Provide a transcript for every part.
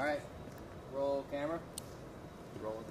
All right, roll camera. Roll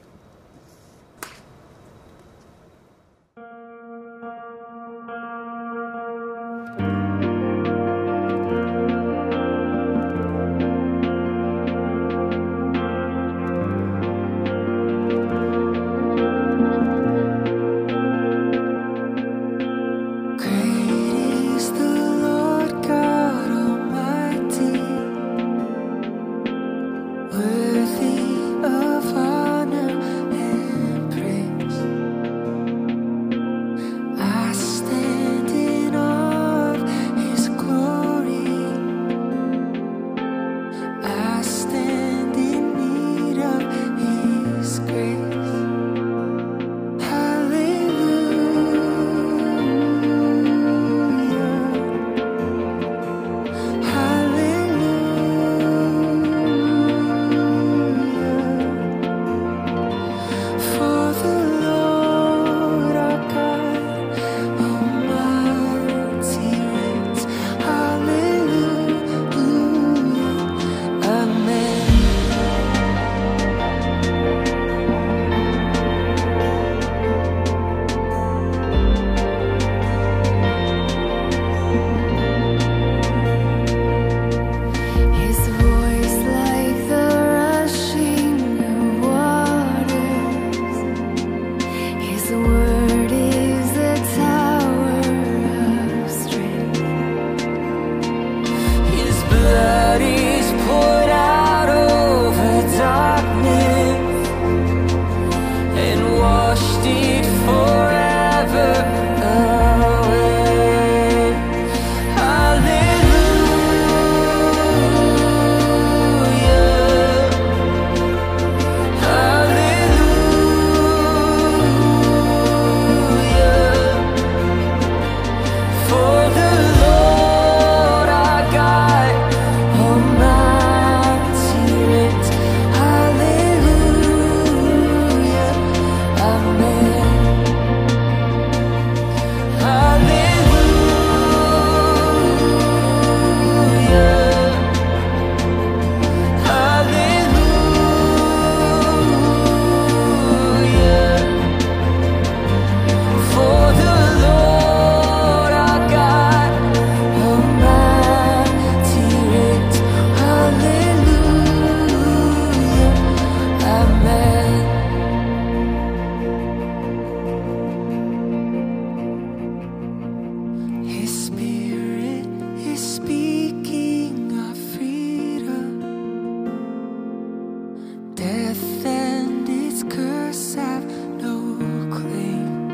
curse have no claim.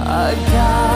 A God.